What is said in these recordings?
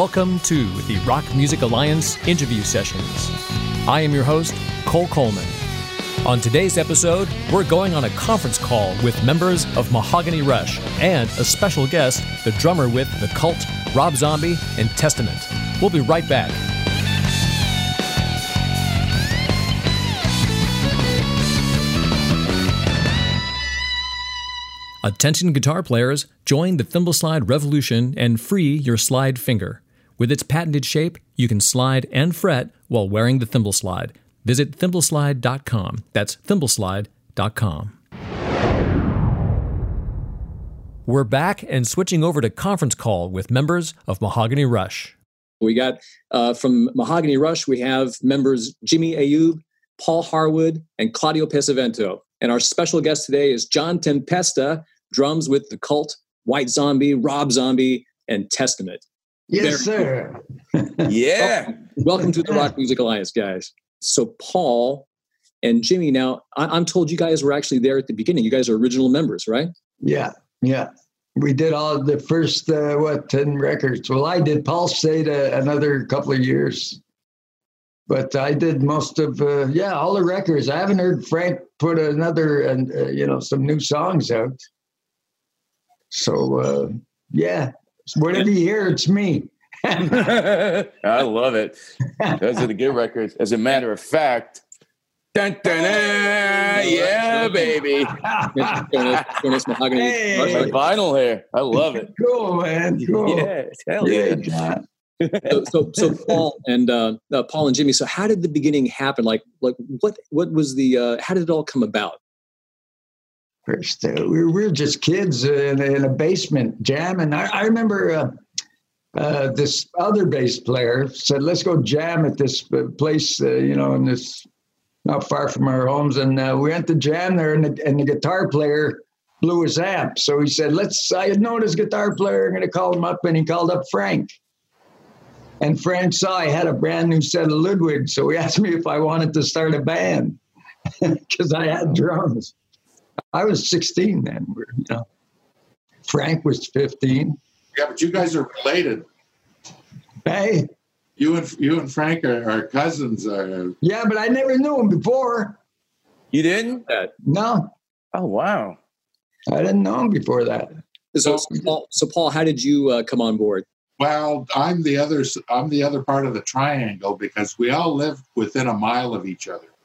Welcome to the Rock Music Alliance interview sessions. I am your host, Cole Coleman. On today's episode, we're going on a conference call with members of Mahogany Rush and a special guest, the drummer with The Cult, Rob Zombie, and Testament. We'll be right back. Attention guitar players, join the thimble slide revolution and free your slide finger. With its patented shape, you can slide and fret while wearing the thimble slide. Visit thimbleslide.com. That's thimbleslide.com. We're back and switching over to conference call with members of Mahogany Rush. We got uh, from Mahogany Rush, we have members Jimmy Ayoub, Paul Harwood, and Claudio Pesavento. And our special guest today is John Tempesta, drums with The Cult, White Zombie, Rob Zombie, and Testament. Yes, Very sir. yeah. Welcome, welcome to the Rock Music Alliance, guys. So, Paul and Jimmy, now I- am told you guys were actually there at the beginning. You guys are original members, right? Yeah, yeah. We did all the first, uh, what, 10 records. Well, I did. Paul stayed uh, another couple of years but I did most of uh, yeah all the records. I haven't heard Frank put another and uh, you know some new songs out. So uh, yeah, whatever you hear, it's me. I love it. Those are the good records. As a matter of fact, dun, dun, dun, yeah, baby. hey. vinyl here. I love it. Cool, man. Cool. Yeah, hell yeah. yeah so, so, so, Paul and uh, uh, Paul and Jimmy. So, how did the beginning happen? Like, like what what was the? Uh, how did it all come about? First, uh, we, were, we were just kids in, in a basement jamming. I, I remember uh, uh, this other bass player said, "Let's go jam at this place, you know, in this not far from our homes." And we went to jam there, and the, and the guitar player blew his amp. So he said, "Let's." I had known his guitar player. I'm going to call him up, and he called up Frank. And Frank saw I had a brand new set of Ludwig, so he asked me if I wanted to start a band because I had drums. I was 16 then. You know, Frank was 15. Yeah, but you guys are related. Hey, you and you and Frank are, are cousins. Uh, yeah, but I never knew him before. You didn't? No. Oh wow! I didn't know him before that. So, so Paul, so Paul, how did you uh, come on board? Well, I'm the other. I'm the other part of the triangle because we all live within a mile of each other.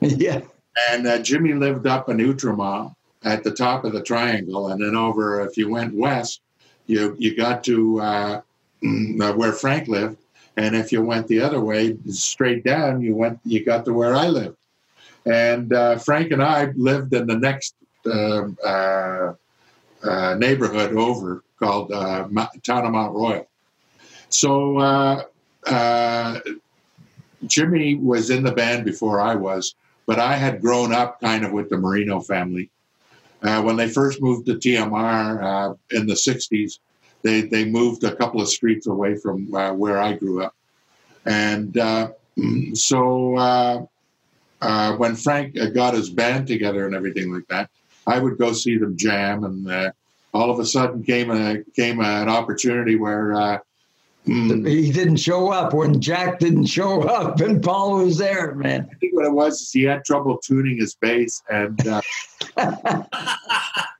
Yeah. And uh, Jimmy lived up in Outremont at the top of the triangle, and then over. If you went west, you you got to uh, where Frank lived, and if you went the other way, straight down, you went. You got to where I lived, and uh, Frank and I lived in the next um, uh, uh, neighborhood over called uh, Town of Mount Royal. So uh, uh, Jimmy was in the band before I was, but I had grown up kind of with the Marino family. Uh, when they first moved to TMR uh, in the 60s, they, they moved a couple of streets away from uh, where I grew up. And so when Frank got his band together and everything like that, I would go see them jam and all of a sudden came a came an opportunity where uh, mm, he didn't show up when Jack didn't show up and Paul was there, man. I think what it was is he had trouble tuning his bass and uh, at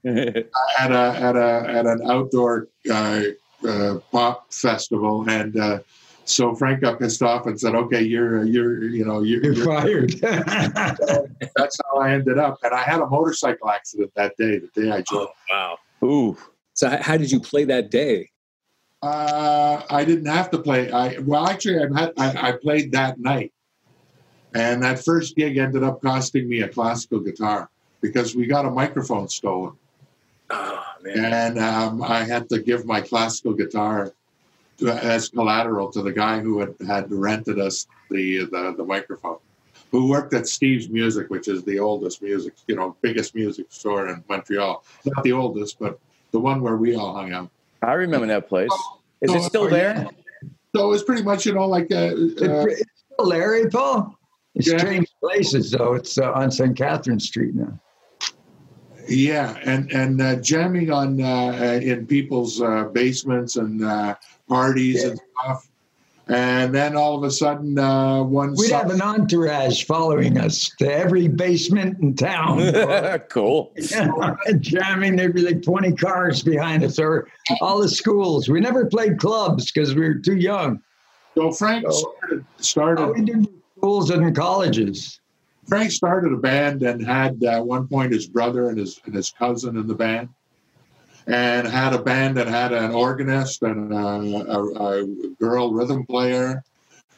a at a at an outdoor uh, uh pop festival and. Uh, so Frank got pissed off and said, "Okay, you're you're you know you're, you're, you're fired." that's how I ended up, and I had a motorcycle accident that day. The day I joined. Oh, wow. Ooh. So how did you play that day? Uh, I didn't have to play. I well, actually, I, had, I, I played that night, and that first gig ended up costing me a classical guitar because we got a microphone stolen. Oh, and um, I had to give my classical guitar to, as collateral to the guy who had, had rented us the, the the microphone, who worked at Steve's Music, which is the oldest music, you know, biggest music store in Montreal. Not the oldest, but the one where we all hung out. I remember that place. Is it still there? So it's pretty much, you know, like uh, uh, it's still Larry Paul. It's yeah. changed places though. It's uh, on St. Catherine Street now. Yeah, and and uh, jamming on uh, in people's uh, basements and uh, parties Yeah. and stuff. And then all of a sudden, uh, one We'd su- have an entourage following us to every basement in town. cool. Jamming, there'd be like 20 cars behind us, or all the schools. We never played clubs because we were too young. so Frank Oh. started, started All we did schools and colleges. Frank started a band and had uh, at one point his brother and his and his cousin in the band, and had a band that had an organist and a, a, a girl rhythm player,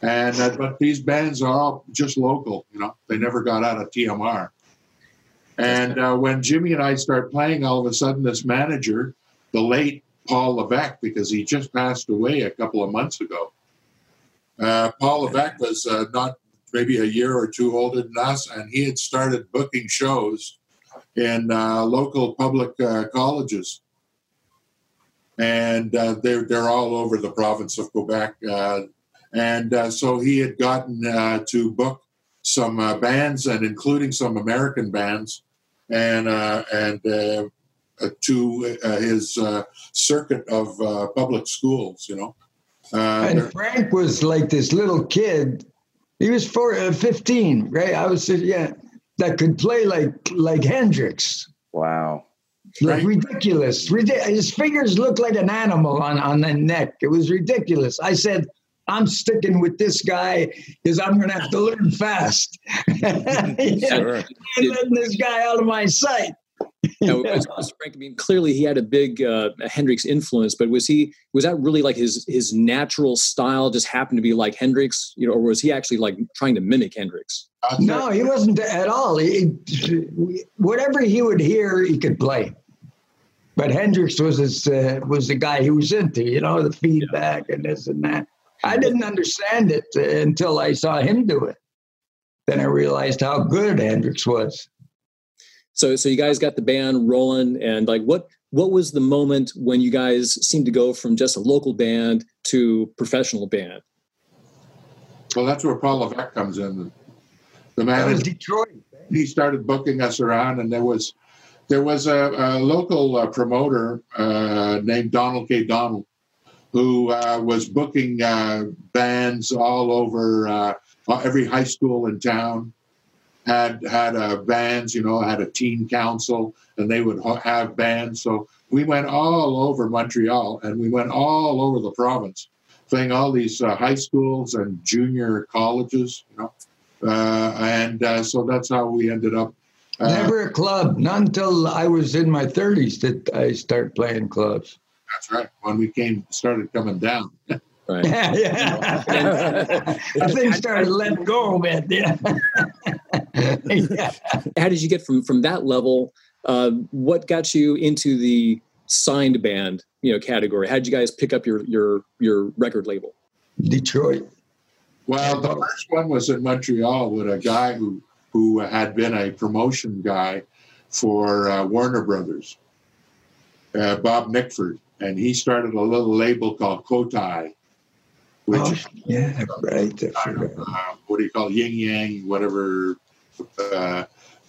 and uh, but these bands are all just local, you know. They never got out of TMR. And uh, when Jimmy and I start playing, all of a sudden this manager, the late Paul Levesque, because he just passed away a couple of months ago. Uh, Paul Levesque was uh, not maybe a year or two older than us, and he had started booking shows in uh, local public uh, colleges. And uh, they're, they're all over the province of Quebec. Uh, and uh, so he had gotten uh, to book some uh, bands, and including some American bands, and, uh, and uh, uh, to uh, his uh, circuit of uh, public schools, you know. Uh, And Frank was like this little kid. He was four, uh, 15, right? I was, yeah, that could play like like Hendrix. Wow. Like Right. ridiculous. His fingers looked like an animal on, on the neck. It was ridiculous. I said, I'm sticking with this guy because I'm going to have to learn fast. and Sure. letting this guy out of my sight. Now, as far as Frank, I mean, clearly he had a big uh, Hendrix influence, but was he was that really like his his natural style? Just happened to be like Hendrix, you know, or was he actually like trying to mimic Hendrix? No, he wasn't at all. He, whatever he would hear, he could play. But Hendrix was his, uh, was the guy he was into, you know, the feedback and this and that. I didn't understand it uh, until I saw him do it. Then I realized how good Hendrix was. So so you guys got the band rolling, and like what what was the moment when you guys seemed to go from just a local band to professional band? Well, that's where Paul Levesque comes in. The That was manager, Detroit. he started booking us around, and there was there was a, a local uh, promoter uh, named Donald K. Donald who uh, was booking uh, bands all over uh, every high school in town. Had had uh, bands, you know, had a teen council, and they would ha- have bands. So we went all over Montreal, and we went all over the province, playing all these uh, high schools and junior colleges, you know. Uh, and uh, so that's how we ended up. Uh, Never a club. Not until I was in my 30s did I start playing clubs. That's right. When we came, started coming down. Right. Yeah, yeah. I think started letting go a bit. Yeah. yeah. How did you get from from that level? Uh, what got you into the signed band, you know, category? How did you guys pick up your your your record label? Detroit. Well, the first one was in Montreal with a guy who who had been a promotion guy for uh, Warner Brothers, uh, Bob Nickford, and he started a little label called Kotai, which Oh, yeah, right. I kind of, forgot. uh, what do you call it? yin yang, whatever uh,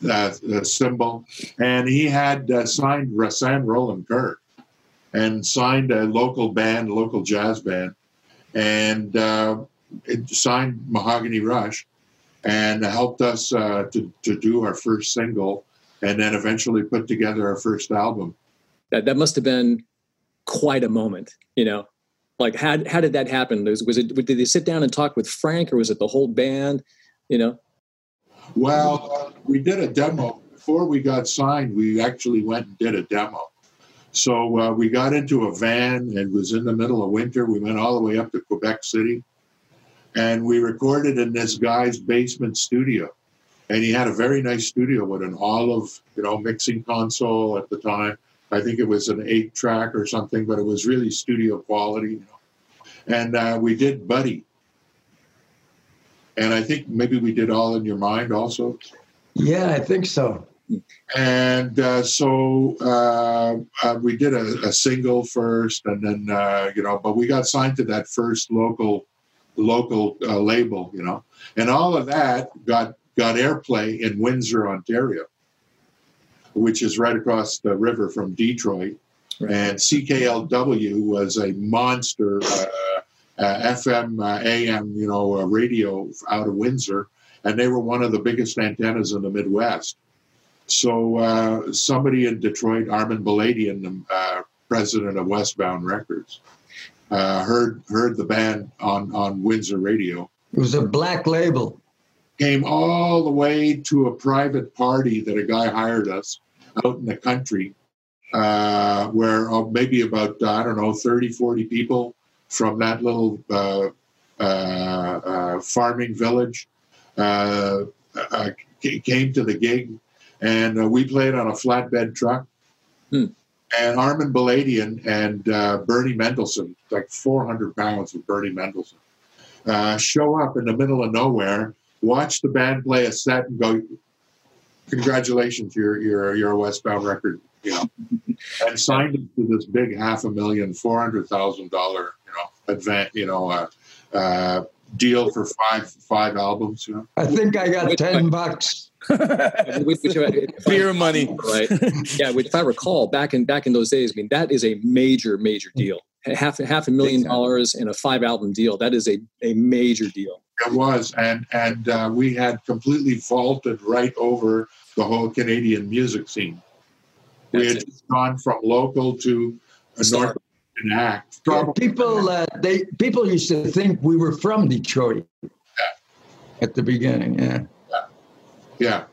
uh, symbol. And he had uh, signed Rahsaan Roland Kirk and signed a local band, local jazz band, and uh, signed Mahogany Rush and helped us uh, to, to do our first single and then eventually put together our first album. That that must have been quite a moment, you know. Like how how did that happen? Was, was it did they sit down and talk with Frank, or was it the whole band? You know. Well, we did a demo before we got signed. We actually went and did a demo. So uh, we got into a van. And it was in the middle of winter. We went all the way up to Quebec City, and we recorded in this guy's basement studio. And he had a very nice studio with an olive, you know, mixing console at the time. I think it was an eight track or something, but it was really studio quality. You know. And uh, we did Buddy. And I think maybe we did All in Your Mind also. Yeah, I think so. And uh, so uh, uh, we did a, a single first, and then uh, you know, but we got signed to that first local local uh, label, you know, and all of that got got airplay in Windsor, Ontario, which is right across the river from Detroit. Right. And CKLW was a monster uh, uh, FM, uh, AM, you know, uh, radio out of Windsor, and they were one of the biggest antennas in the Midwest. So uh, somebody in Detroit, Armen Boladian, uh, president of Westbound Records, heard heard the band on on Windsor radio. It was a black label. Came all the way to a private party that a guy hired us out in the country uh, where uh, maybe about, uh, I don't know, 30, 40 people from that little uh, uh, uh farming village came to the gig. And we played on a flatbed truck. Hmm. And Armen Boladian and Bernie Mendelsohn, like 400 pounds of Bernie Mendelsohn, show up in the middle of nowhere, watch the band play a set, and go, congratulations, you're you're you're a Westbound record, you know, and signed him to this big half a million, four hundred thousand dollar, you know, advance, you know, uh, uh, deal for five five albums. You know, I think I got ten bucks. which, Beer money, right? Yeah, which, if I recall, back in back in those days, I mean, that is a major, major deal. Half half a million dollars in a five album deal. That is a, a major deal. It was, and and uh, we had completely vaulted right over the whole Canadian music scene. That's we had just gone from local to a North American act. Yeah, people, uh, they people used to think we were from Detroit yeah. at the beginning. Yeah, yeah, yeah.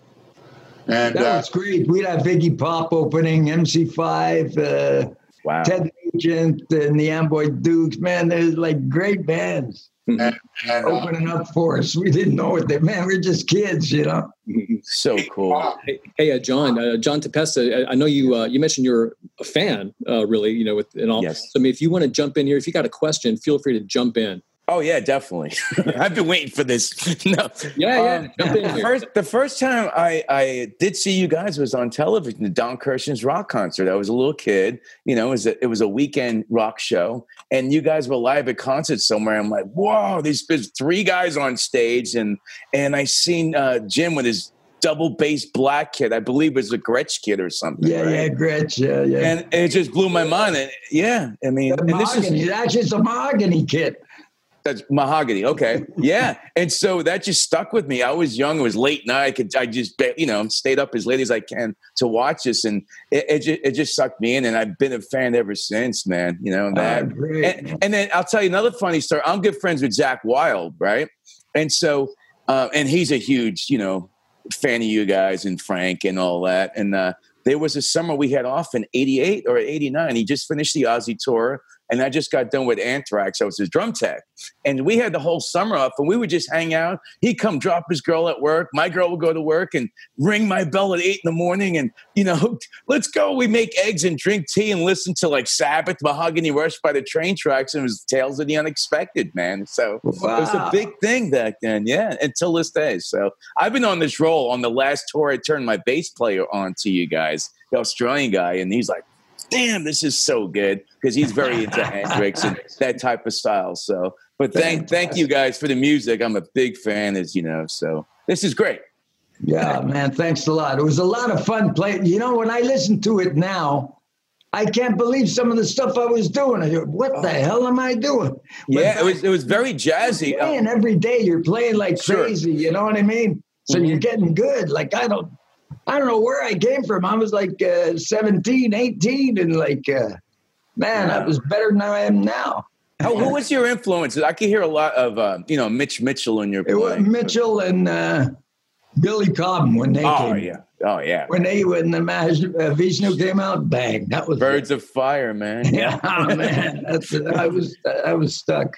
And that uh, was great. We'd have Iggy Pop opening, MC5, uh, wow. Ted Nugent, and the Amboy Dukes. Man, there's like great bands. Mm-hmm. and, and, uh, opening up for us. We didn't know it. Man, we're just kids, you know. So cool. Hey, hey uh, John, uh, John Tempesta. I know you. Uh, you mentioned you're a fan, uh, really. You know, with and all. Yes. So, I mean, if you want to jump in here, if you got a question, feel free to jump in. Oh yeah, definitely. I've been waiting for this. no, yeah, yeah. Um, the first, the first time I, I did see you guys was on television, the Don Kirshner's rock concert. I was a little kid. You know, it was a, it was a weekend rock show, and you guys were live at concert somewhere. I'm like, whoa! These there's three guys on stage, and and I seen uh, Jim with his double bass black kid. I believe it was a Gretsch kid or something. Yeah, right? yeah, Gretsch. Yeah, yeah. And it just blew my mind. And yeah, I mean, and this is that's just a mahogany kid. That's mahogany. Okay. Yeah. and so that just stuck with me. I was young. It was late night. I could, I just, you know, stayed up as late as I can to watch this. And it, it, just, it just sucked me in. And I've been a fan ever since, man. You know, that. Oh, and, and, then I'll tell you another funny story. I'm good friends with Zakk Wylde, right? And so, uh, and he's a huge, you know, fan of you guys and Frank and all that. And uh, there was a summer we had off in 88 or 89. He just finished the Ozzy tour and I just got done with Anthrax. I was his drum tech, and we had the whole summer off, and we would just hang out. He'd come drop his girl at work. My girl would go to work and ring my bell at eight in the morning, and you know, let's go. We make eggs and drink tea and listen to like Sabbath, Mahogany Rush by the train tracks, and it was Tales of the Unexpected, man. So wow. it was a big thing back then, yeah, until this day. So I've been on this role on the last tour. I turned my bass player on to you guys, the Australian guy, and he's like, damn, this is so good because he's very into Hendrix and that type of style. So, but thank thank you guys for the music. I'm a big fan, as you know. So this is great. Yeah, man. Thanks a lot. It was a lot of fun playing. You know, when I listen to it now, I can't believe some of the stuff I was doing. I go, what the hell am I doing? But yeah, it was it was very jazzy. Playing every day, you're playing like sure. crazy. You know what I mean? So mm-hmm. you're getting good. Like I don't I don't know where I came from. I was like uh, 17, 18, and like, uh, man. I was better than I am now. How, who was your influence? I can hear a lot of, uh, you know, Mitch Mitchell in your playing. Mitchell and uh, Billy Cobham when they oh, came. Oh, yeah. Oh, yeah. When they, when the Maj, uh, Vishnu came out, bang. That was Birds it. of Fire, man. Yeah, man. That's, I was, I was stuck.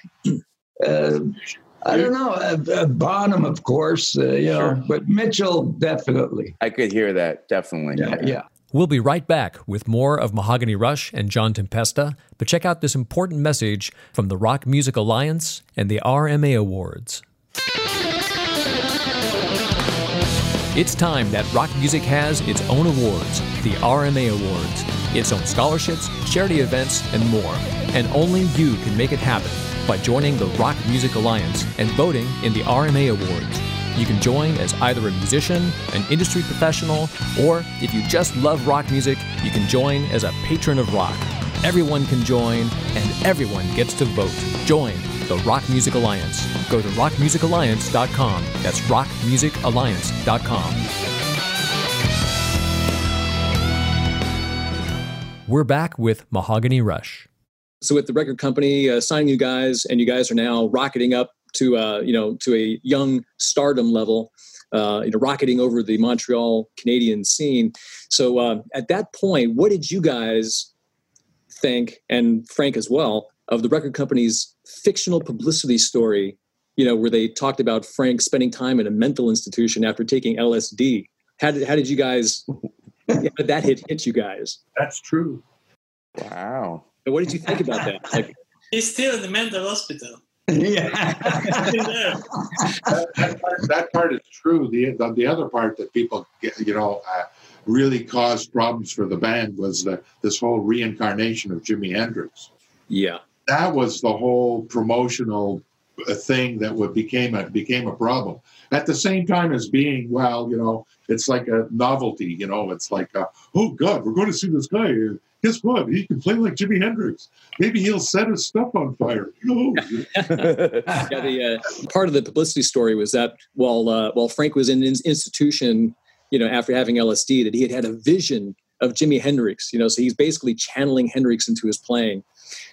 I don't know. Uh, uh, Bonham, of course, uh, you sure. know, but Mitchell definitely. I could hear that definitely. Yeah, yeah. We'll be right back with more of Mahogany Rush and John Tempesta, but check out this important message from the Rock Music Alliance and the RMA Awards. It's time that rock music has its own awards, the RMA Awards, its own scholarships, charity events, and more. And only you can make it happen by joining the Rock Music Alliance and voting in the RMA Awards. You can join as either a musician, an industry professional, or if you just love rock music, you can join as a patron of rock. Everyone can join, and everyone gets to vote. Join the Rock Music Alliance. Go to rockmusicalliance.com. That's rockmusicalliance.com. We're back with Mahogany Rush. So with the record company uh, signing you guys, and you guys are now rocketing up to uh, you know to a young stardom level, uh, you know, rocketing over the Montreal Canadian scene. So uh, at that point, what did you guys think, and Frank as well, of the record company's fictional publicity story? You know, where they talked about Frank spending time in a mental institution after taking LSD. How did how did you guys? how did that hit hit you guys? That's true. Wow. And what did you think about that? Like, He's still in the mental hospital. yeah. That, that part, that part is true. The, the the other part that people get, you know uh, really caused problems for the band was the, this whole reincarnation of Jimi Hendrix. yeah, That was the whole promotional uh, thing that would became a became a problem. At the same time as being well, you know, it's like a novelty. You know, it's like, uh, oh God, we're going to see this guy. Guess what? He can play like Jimi Hendrix. Maybe he'll set his stuff on fire. You know, yeah. The uh, part of the publicity story was that while uh, while Frank was in an institution, you know, after having LSD, that he had had a vision of Jimi Hendrix. You know, so he's basically channeling Hendrix into his playing.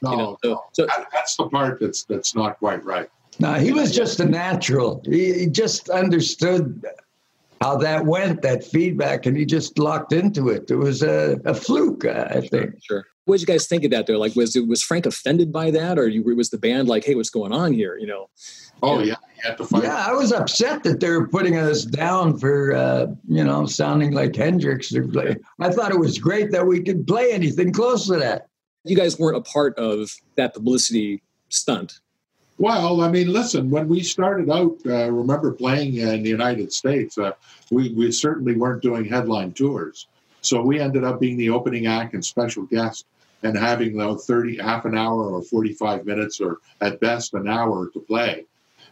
no, You know, so, no. so That- that's the part that's that's not quite right. No, he was just a natural. He, he just understood how that went, that feedback, and he just locked into it. It was a, a fluke, uh, I think. Sure. What did you guys think of that? There, like, was was Frank offended by that, or you, was the band like, "Hey, what's going on here?" You know, Oh yeah, you had to fight. Yeah, I was upset that they were putting us down for, uh, you know, sounding like Hendrix. I thought it was great that we could play anything close to that. you guys weren't a part of that publicity stunt. Well, I mean, listen, when we started out, uh, remember playing in the United States, uh, we, we certainly weren't doing headline tours. So we ended up being the opening act and special guest and having the 30, half an hour or 45 minutes or at best an hour to play.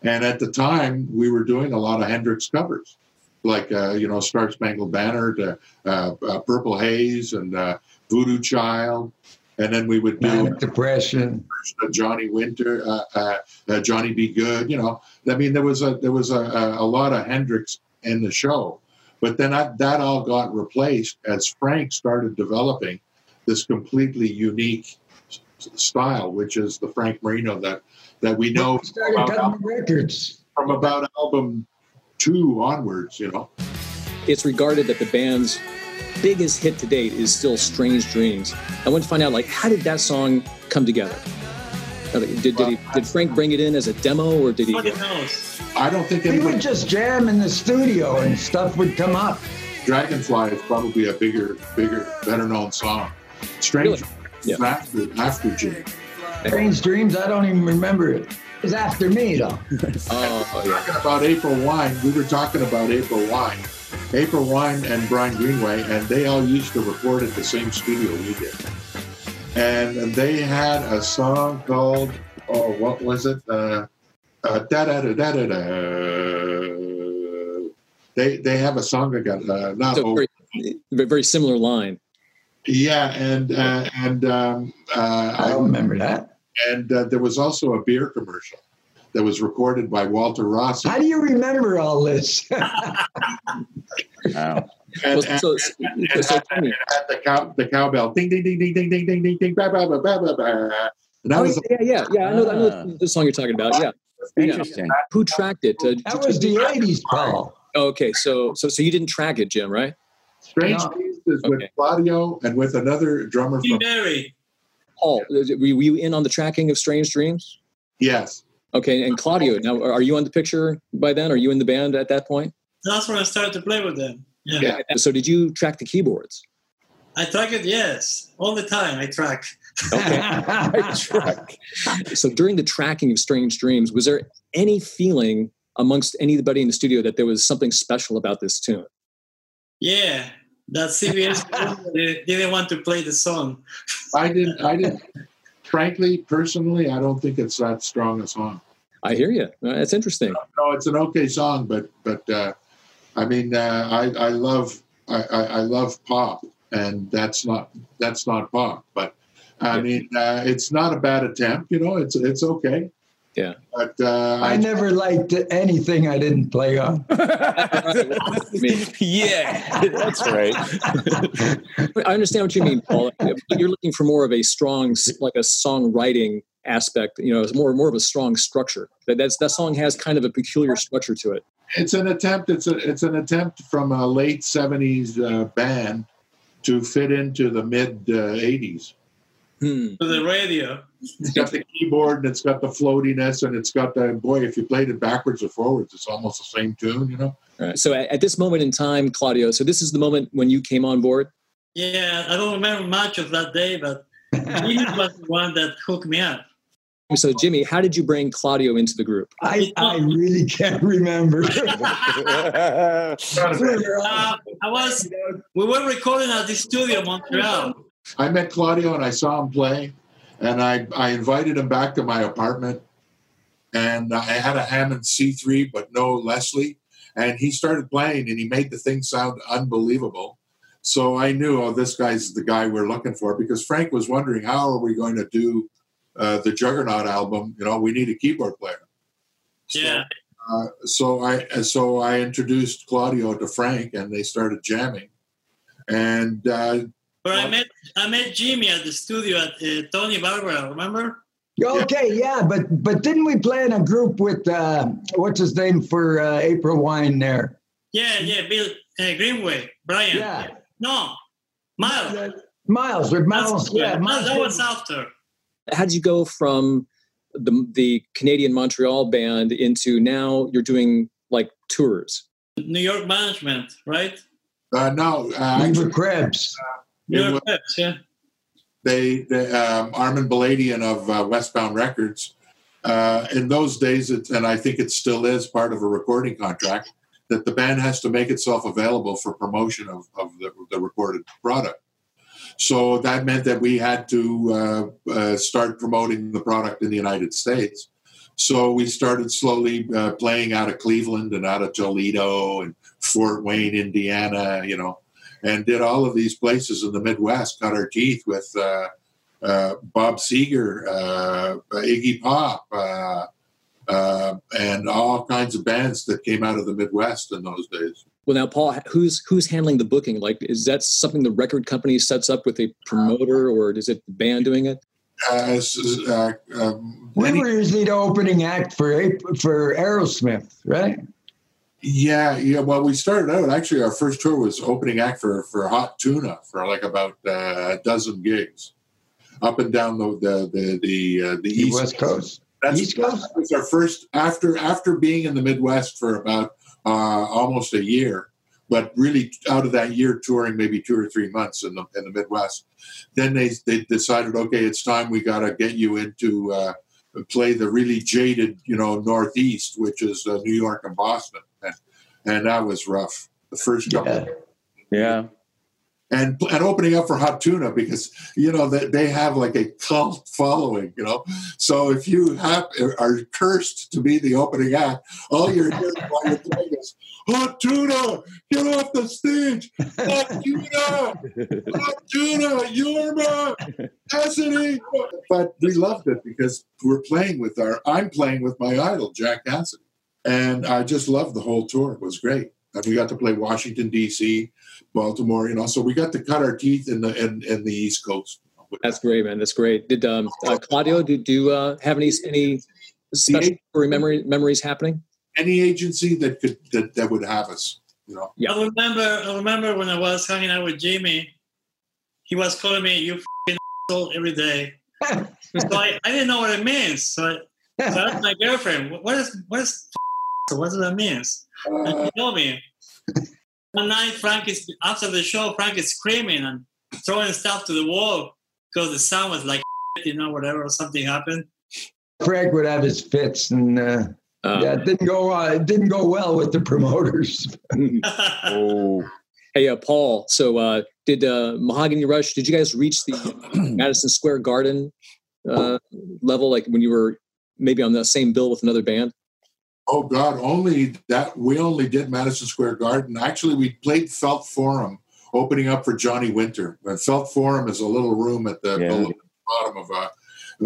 And at the time, we were doing a lot of Hendrix covers, like, uh, you know, Star Spangled Banner to uh, uh, Purple Haze and uh, Voodoo Child. And then we would do Manic depression. Johnny Winter, uh, uh, uh, Johnny Be Good. You know, I mean, there was a there was a, a, a lot of Hendrix in the show, but then that, that all got replaced as Frank started developing this completely unique s- style, which is the Frank Marino that that we know We started about, cutting records. from about album two onwards. You know, It's regarded that the band's biggest hit to date is still "Strange Dreams." I want to find out, like, how did that song come together? Did, did, he, did Frank bring it in as a demo, or did he? Nobody knows. I don't think We anybody, would just jam in the studio and stuff would come up. Dragonfly is probably a bigger, bigger, better known song. Strange Really? Yeah. after after Jimmy. Strange Dreams, I don't even remember it. It was after me, though. Oh, oh, yeah. talking about April Wine, we were talking about April Wine. April Wine and Brian Greenway, and they all used to record at the same studio we did. And, and they had a song called, oh, what was it? Uh, uh, da da da da da da. They they have a song that got uh, not So oh, very, very similar line. yeah, and uh, and um, uh, I don't remember that. and uh, there was also a beer commercial that was recorded by Walter Rossi. How do you remember all this? Wow. And, Well, and- and- so, so and- and the cow the cowbell ding ding ding ding ding ding ding ding ding ba ba ba ba ba ba. And that oh, was yeah, yeah, yeah. I know, I know Ah. the song you're talking about. Yeah. Interesting. Who tracked it? Uh, that was the 80s, Paul. okay, so so so you didn't track it, Jim, right? Strange No. Days is with Okay. Claudio and with another drummer Jim from Barry. Paul, were you- were you in on the tracking of Strange Dreams? yes. Okay, and Claudio. Now, are you on the picture by then? Are you in the band at that point? That's when I started to play with them. Yeah. Yeah. So, did you track the keyboards? I track it, yes. All the time I track. Okay. I track. So, during the tracking of Strange Dreams, was there any feeling amongst anybody in the studio that there was something special about this tune? Yeah. That CBS they didn't want to play the song. I didn't I didn't frankly, personally, I don't think it's that strong a song. I hear you. That's interesting. No, it's an okay song, but but uh, I mean uh, I I love I, I, I love pop and that's not that's not pop. But I Yeah. mean, uh, it's not a bad attempt. You know, it's it's okay. Yeah. But uh, I never liked anything I didn't play on. yeah, that's right. I understand what you mean, Paul. You're looking for more of a strong, like a songwriting aspect. You know, it's more more of a strong structure. That that's that song has kind of a peculiar structure to it. it's an attempt. It's a it's an attempt from a late '70s uh, band to fit into the mid uh, '80s. Hmm. to the radio. It's got the keyboard and it's got the floatiness and it's got the boy. If you played it backwards or forwards, it's almost the same tune. You know. All right. So at, at this moment in time, Claudio. So this is the moment when you came on board. Yeah, I don't remember much of that day, but he was the one that hooked me up. So Jimmy, how did you bring Claudio into the group? I, I really can't remember. Uh, I was we were recording at the studio in Montreal. I met Claudio and I saw him play, and I I invited him back to my apartment, and I had a Hammond C3 but no Leslie, and he started playing and he made the thing sound unbelievable. So I knew, oh, this guy's the guy we're looking for because Frank was wondering how are we going to do uh, the Juggernaut album? You know, we need a keyboard player. So, Yeah. Uh, so I so I introduced Claudio to Frank, and they started jamming, and uh, But I met I met Jimmy at the studio at uh, Tony Barbara. Remember? okay, yeah, but but didn't we play in a group with uh, what's his name for uh, April Wine there? Yeah, yeah. Bill uh, Greenway, Brian. Yeah. No, Miles. Miles with That's- Miles. Yeah, Miles. that was after. How did you go from the the Canadian Montreal band into now you're doing like tours? New York management, right? uh, no, uh, We actually, were Krebs. New It York Krebs, yeah. they, they um, Armen Boladian of uh, Westbound Records. Uh, in those days, it, and I think it still is part of a recording contract, that the band has to make itself available for promotion of, of the, the recorded product. So that meant that we had to uh, uh, start promoting the product in the United States. So we started slowly uh, playing out of Cleveland and out of Toledo and Fort Wayne, Indiana, you know, and did all of these places in the Midwest, cut our teeth with uh, uh, Bob Seger, uh, Iggy Pop, uh, uh, and all kinds of bands that came out of the Midwest in those days. Well, now Paul, who's who's handling the booking? Like, is that something the record company sets up with a promoter, or is it the band doing it? Uh, uh, um, We any- were usually the opening act for April, for Aerosmith, right? Yeah, yeah. Well, we started out actually. Our first tour was opening act for for Hot Tuna for like about uh, a dozen gigs, up and down the the the the, uh, the The east West Coast. That's East Coast? that was our first after after being in the Midwest for about uh, almost a year, but really out of that year touring maybe two or three months in the in the Midwest. Then they they decided, okay, it's time we got to get you into uh, play the really jaded, you know, Northeast, which is uh, New York and Boston, and, and that was rough. The first couple. Yeah. yeah. and and opening up for Hot Tuna because you know they, they have like a cult following, you know. So if you have are cursed to be the opening act, all you're hearing while you're playing is Hot Tuna, get off the stage, Hot Tuna, Hot Tuna, Jorma, Casady. But we loved it because we're playing with our I'm playing with my idol Jack Casady, and I just loved the whole tour. It was great. And we got to play Washington D.C. Baltimore, you know. So we got to cut our teeth in the in, in the East Coast. That's great, man. That's great. Did um, uh, Claudio do, do you uh, have any any special story memory memories happening? Any agency that could that, that would have us, you know. Yeah. I remember I remember when I was hanging out with Jimmy, he was calling me you fing asshole every day. So I, I didn't know what it means. So I, so I asked my girlfriend, "What- what is what is so what does that mean? And Uh, she told me. One night Frank is after the show, Frank is screaming and throwing stuff to the wall because the sound was like you know, whatever, something happened. Frank would have his fits, and uh, Uh, yeah, it didn't go. Uh, it didn't go well with the promoters. Oh. Hey, uh, Paul. So, uh, did uh, Mahogany Rush? Did you guys reach the Madison Square Garden uh, level, like when you were maybe on the same bill with another band? Oh God, only that we only did Madison Square Garden. Actually, we played Felt Forum, opening up for Johnny Winter. And Felt Forum is a little room at the Yeah. Bottom of uh,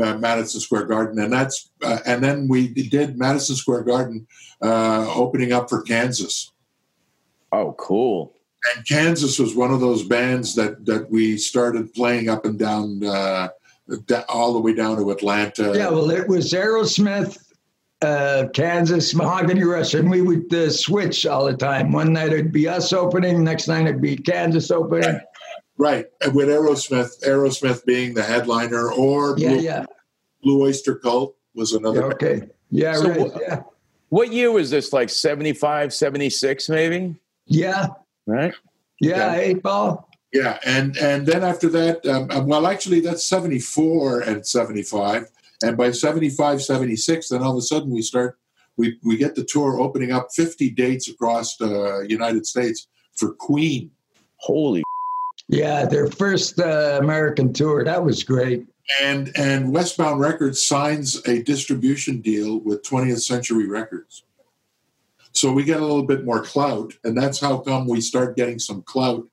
uh, Madison Square Garden, and that's uh, and then we did Madison Square Garden uh, opening up for Kansas. Oh, cool. And Kansas was one of those bands that that we started playing up and down, uh, all the way down to Atlanta. Yeah, well, it was Aerosmith, uh, Kansas, Mahogany Rush, and we would uh, switch all the time. One night it'd be us opening, next night it'd be Kansas opening. Right, and with Aerosmith, Aerosmith being the headliner, or Yeah, Blue, yeah. Blue Oyster Cult was yeah another. okay. Yeah, So right. what- yeah. What year was this? Like 75, 76, maybe? Yeah. Right? Yeah, Okay. eight ball. Yeah, and and then after that, um, um, well, actually, that's seventy four and seventy five, and by 75, 76, then all of a sudden we start we we get the tour opening up fifty dates across the United States for Queen. Holy. Yeah, their first uh, American tour. That was great. and and Westbound Records signs a distribution deal with 20th Century Records. So we get a little bit more clout, and that's how come we start getting some clout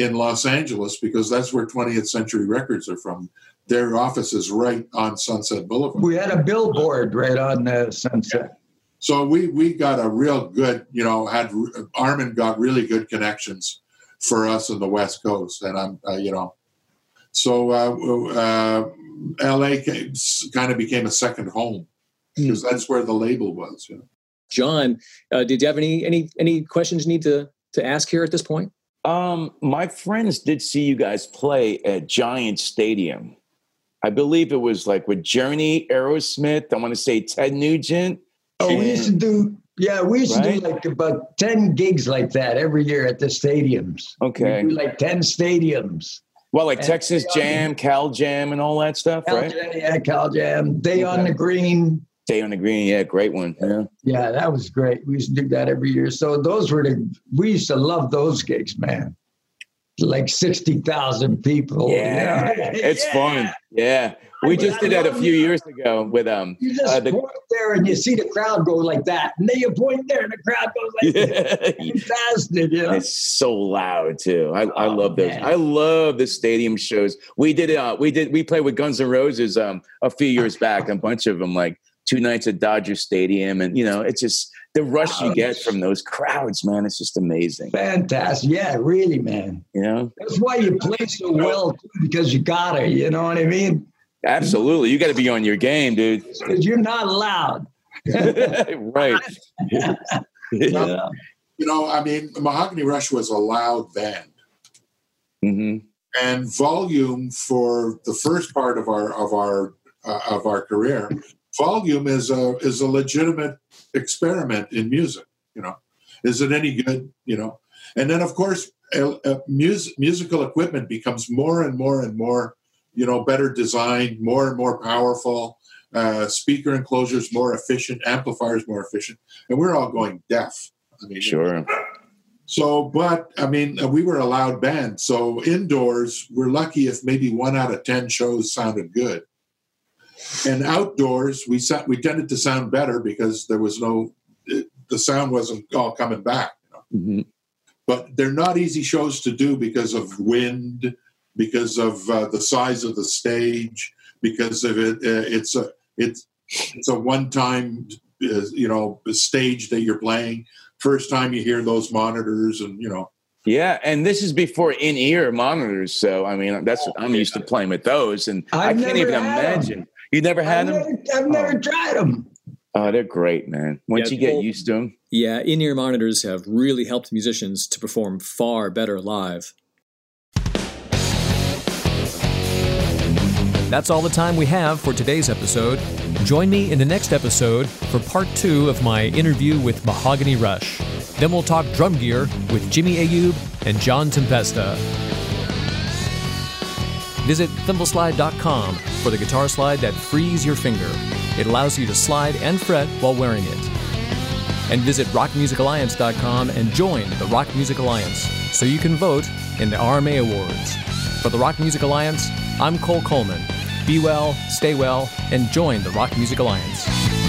in Los Angeles because that's where 20th Century Records are from. Their office is right on Sunset Boulevard. We had a billboard right on uh, Sunset. So we we got a real good, you know, had Armen got really good connections for us in the West Coast, and I'm, uh, you know, so uh, uh, L.A. Came, kind of became a second home because that's where the label was. You know? John, uh, did you have any any any questions you need to to ask here at this point? Um, my friends did see you guys play at Giant Stadium. I believe it was like with Journey, Aerosmith. I want to say Ted Nugent. Oh, we used to do. Yeah, we used to do like about ten gigs like that every year at the stadiums. Okay. Like ten stadiums. Well, like And- Texas Jam, Cal Jam, and all that stuff, Cal right? Jam, yeah, Cal Jam. Day on the Green. Stay on the Green, yeah, great one. Yeah. Yeah, that was great. We used to do that every year. So those were the. We used to love those gigs, man. Like sixty thousand people. Yeah, you know? it's Yeah. fun. Yeah, we just did that a few years ago with um. You just Uh, the- point there and you see the crowd go like that, and then you point there and the crowd goes like that. Fantastic, you know. It's so loud too. I, I Oh, love those. man. I love the stadium shows. We did uh we did we played with Guns N' Roses um a few years back, a bunch of them like two nights at Dodger Stadium and you know, it's just the rush you get from those crowds, man. It's just amazing. Fantastic. Yeah, really, man. You know? That's why you play so well too, because you gotta. You know what I mean? Absolutely. You gotta be on your game, dude. Because you're not loud. right. yeah. You know, I mean, Mahogany Rush was a loud band, hmm and volume for the first part of our of our uh, of our career, volume is a is a legitimate experiment in music. You know, is it any good? You know, and then of course, uh, uh, mus- musical equipment becomes more and more and more, you know, better designed, more and more powerful. Uh, speaker enclosures more efficient, amplifiers more efficient, and we're all going deaf. I mean, Sure. so, but I mean, uh, we were a loud band. So indoors, we're lucky if maybe one out of ten shows sounded good. And outdoors, we sa- we tended to sound better because there was no, it, the sound wasn't all coming back. You know? Mhm. But they're not easy shows to do because of wind, because of uh, the size of the stage, because of it. Uh, it's a it's it's a one time uh, you know stage that you're playing. First time you hear those monitors, and you know Yeah, and this is before in-ear monitors, so I mean that's I'm used to playing with those, and I I've can't never even had 'em. Imagine. You never I've had them? never, I've never oh. tried them. Oh, they're great, man. Once Yeah, you get well- used to them. Yeah, in-ear monitors have really helped musicians to perform far better live. That's all the time we have for today's episode. Join me in the next episode for part two of my interview with Mahogany Rush. Then we'll talk drum gear with Jimmy Ayoub and John Tempesta. Visit thimbleslide.com for the guitar slide that frees your finger. It allows you to slide and fret while wearing it. And visit rockmusicalliance.com and join the Rock Music Alliance so you can vote in the RMA Awards. For the Rock Music Alliance, I'm Cole Coleman. Be well, stay well, and join the Rock Music Alliance.